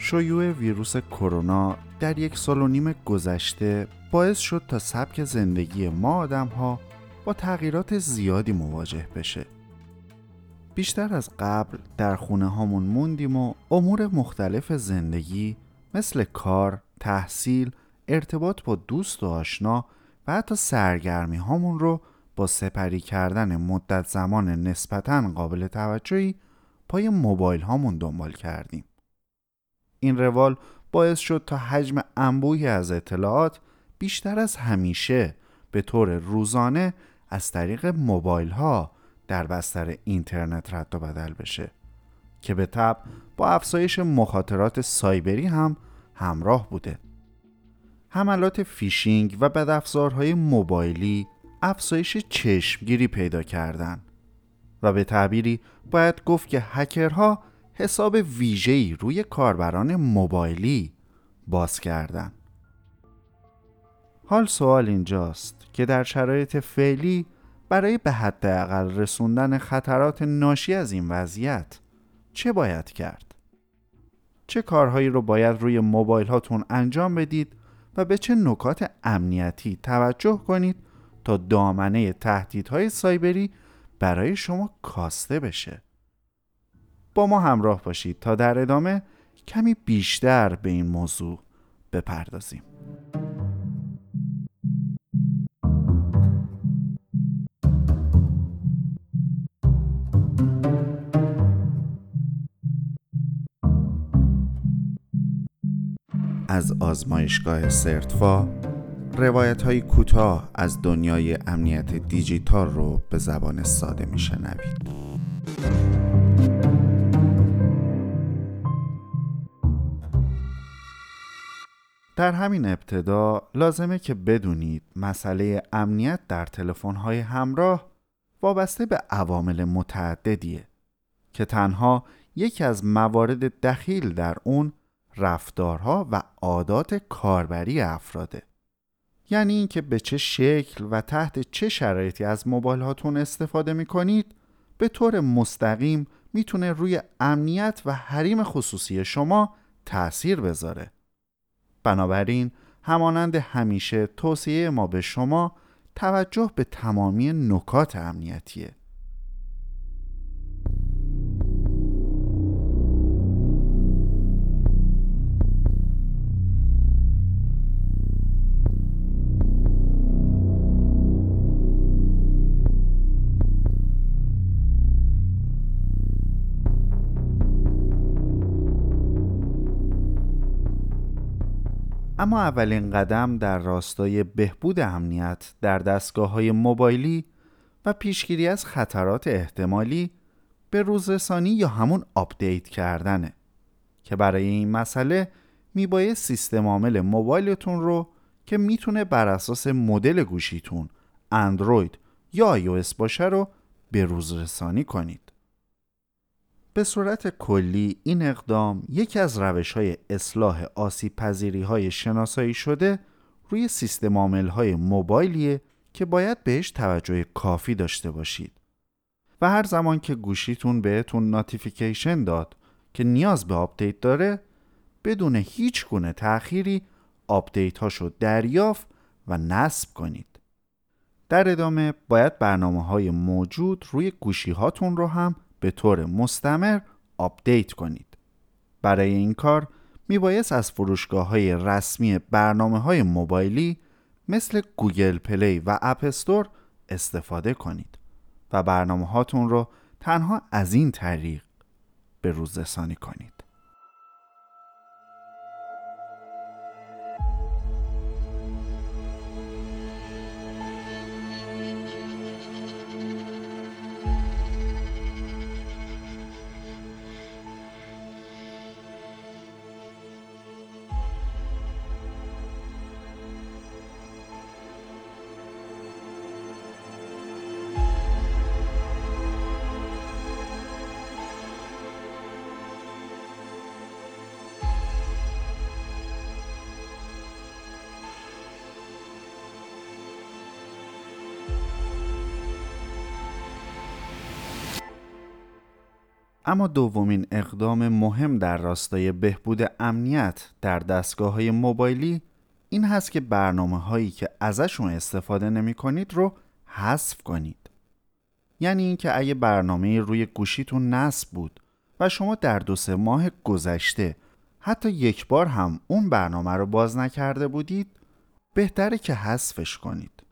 شیوع ویروس کرونا در یک سال و نیم گذشته باعث شد تا سبک زندگی ما آدم ها با تغییرات زیادی مواجه بشه. بیشتر از قبل در خونه هامون موندیم و امور مختلف زندگی مثل کار، تحصیل، ارتباط با دوست و آشنا و حتی سرگرمی هامون رو با سپری کردن مدت زمان نسبتا قابل توجهی پای موبایل هامون دنبال کردیم. این روال باعث شد تا حجم انبوهی از اطلاعات بیشتر از همیشه به طور روزانه از طریق موبایل ها در بستر اینترنت رد و بدل بشه که به تبع با افزایش مخاطرات سایبری هم همراه بوده. حملات فیشینگ و بدافزارهای موبایلی افزایش چشمگیری پیدا کردند و به تعبیری باید گفت که هکرها حساب ویژه‌ای روی کاربران موبایلی باز کردن. حال سوال اینجاست که در شرایط فعلی برای به حداقل رسوندن خطرات ناشی از این وضعیت چه باید کرد؟ چه کارهایی رو باید روی موبایل هاتون انجام بدید و به چه نکات امنیتی توجه کنید تا دامنه تهدیدهای سایبری برای شما کاسته بشه؟ با ما همراه باشید تا در ادامه کمی بیشتر به این موضوع بپردازیم از آزمایشگاه سرتفا روایت های کوتاه از دنیای امنیت دیجیتال رو به زبان ساده میشنوید. در همین ابتدا لازمه که بدونید مسئله امنیت در های همراه وابسته به عوامل متعددیه که تنها یکی از موارد دخیل در اون رفتارها و عادات کاربری افراده. یعنی اینکه به چه شکل و تحت چه شرایطی از موبایل هاتون استفاده می کنید به طور مستقیم می‌تونه روی امنیت و حریم خصوصی شما تأثیر بذاره. بنابراین همانند همیشه توصیه ما به شما توجه به تمامی نکات امنیتیه. اما اولین قدم در راستای بهبود امنیت در دستگاه های موبایلی و پیشگیری از خطرات احتمالی به روزرسانی یا همون آپدیت کردنه که برای این مسئله میباید سیستم عامل موبایلتون رو که می‌تونه بر اساس مدل گوشیتون اندروید یا iOS باشه رو به روزرسانی کنید. به صورت کلی این اقدام یکی از روش های اصلاح آسیب پذیری های شناسایی شده روی سیستم عامل های موبایلیه که باید بهش توجه کافی داشته باشید. و هر زمان که گوشیتون بهتون notification داد که نیاز به آپدیت داره بدون هیچ گونه تأخیری آپدیت هاشو دریافت و نصب کنید. در ادامه باید برنامه های موجود روی گوشی هاتون رو هم به طور مستمر آپدیت کنید. برای این کار میبایست از فروشگاه های رسمی برنامه های موبایلی مثل Google Play و App Store استفاده کنید و برنامه هاتون رو تنها از این طریق به روز رسانی کنید. اما دومین اقدام مهم در راستای بهبود امنیت در دستگاه های موبایلی این هست که برنامه هایی که ازشون استفاده نمی کنید رو حذف کنید. یعنی اینکه اگه برنامه روی گوشیتون نصب بود و شما در دو سه ماه گذشته حتی یک بار هم اون برنامه رو باز نکرده بودید بهتره که حذفش کنید.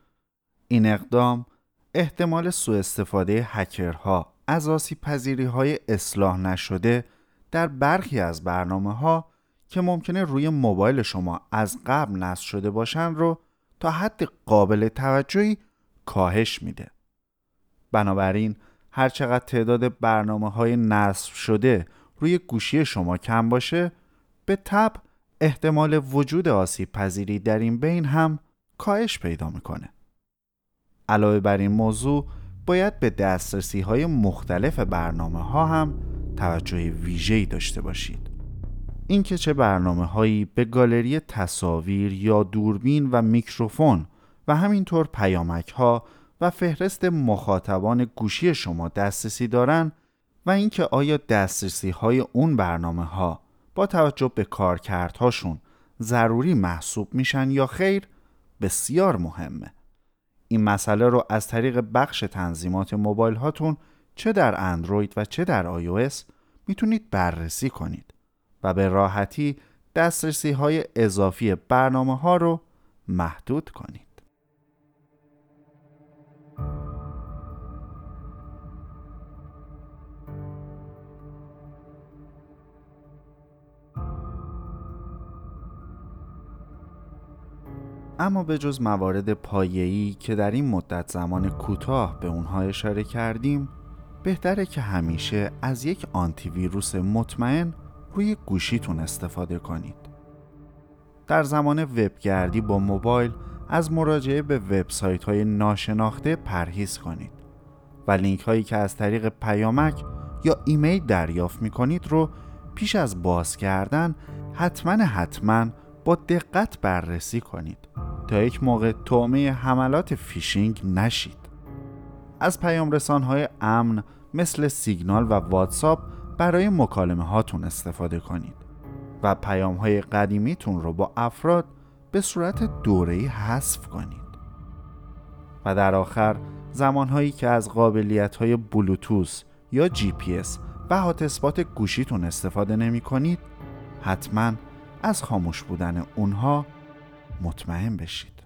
این اقدام احتمال سوء استفاده هکرها از آسیب پذیری های اصلاح نشده در برخی از برنامه ها که ممکنه روی موبایل شما از قبل نصب شده باشن رو تا حد قابل توجهی کاهش میده. بنابراین هرچقدر تعداد برنامه های نصب شده روی گوشی شما کم باشه به تب احتمال وجود آسیب پذیری در این بین هم کاهش پیدا می‌کنه. علاوه بر این موضوع باید به دسترسی های مختلف برنامه ها هم توجه ویژه‌ای داشته باشید. اینکه چه برنامه هایی به گالری تصاویر یا دوربین و میکروفون و همینطور پیامک ها و فهرست مخاطبان گوشی شما دسترسی دارن و اینکه آیا دسترسی های اون برنامه ها با توجه به کارکردهاشون ضروری محسوب میشن یا خیر بسیار مهمه. این مسئله رو از طریق بخش تنظیمات موبایل هاتون چه در اندروید و چه در iOS می‌تونید بررسی کنید و به راحتی دسترسی های اضافی برنامه ها رو محدود کنید. اما به جز موارد پایه‌ای که در این مدت زمان کوتاه به اونها اشاره کردیم بهتره که همیشه از یک آنتی ویروس مطمئن روی گوشیتون استفاده کنید. در زمان وبگردی با موبایل از مراجعه به وبسایت های ناشناخته پرهیز کنید و لینک هایی که از طریق پیامک یا ایمیل دریافت می کنید رو پیش از باز کردن حتما حتما با دقت بررسی کنید تا یک موقع طعمه حملات فیشینگ نشید. از پیام های امن مثل سیگنال و واتساپ برای مکالمه هاتون استفاده کنید و پیام های قدیمیتون رو با افراد به صورت دوره‌ای حذف کنید. و در آخر زمانهایی که از قابلیت های بلوتوث یا جی پی اس و هاتسپات گوشیتون استفاده نمی کنید حتما از خاموش بودن اونها مطمئن بشید.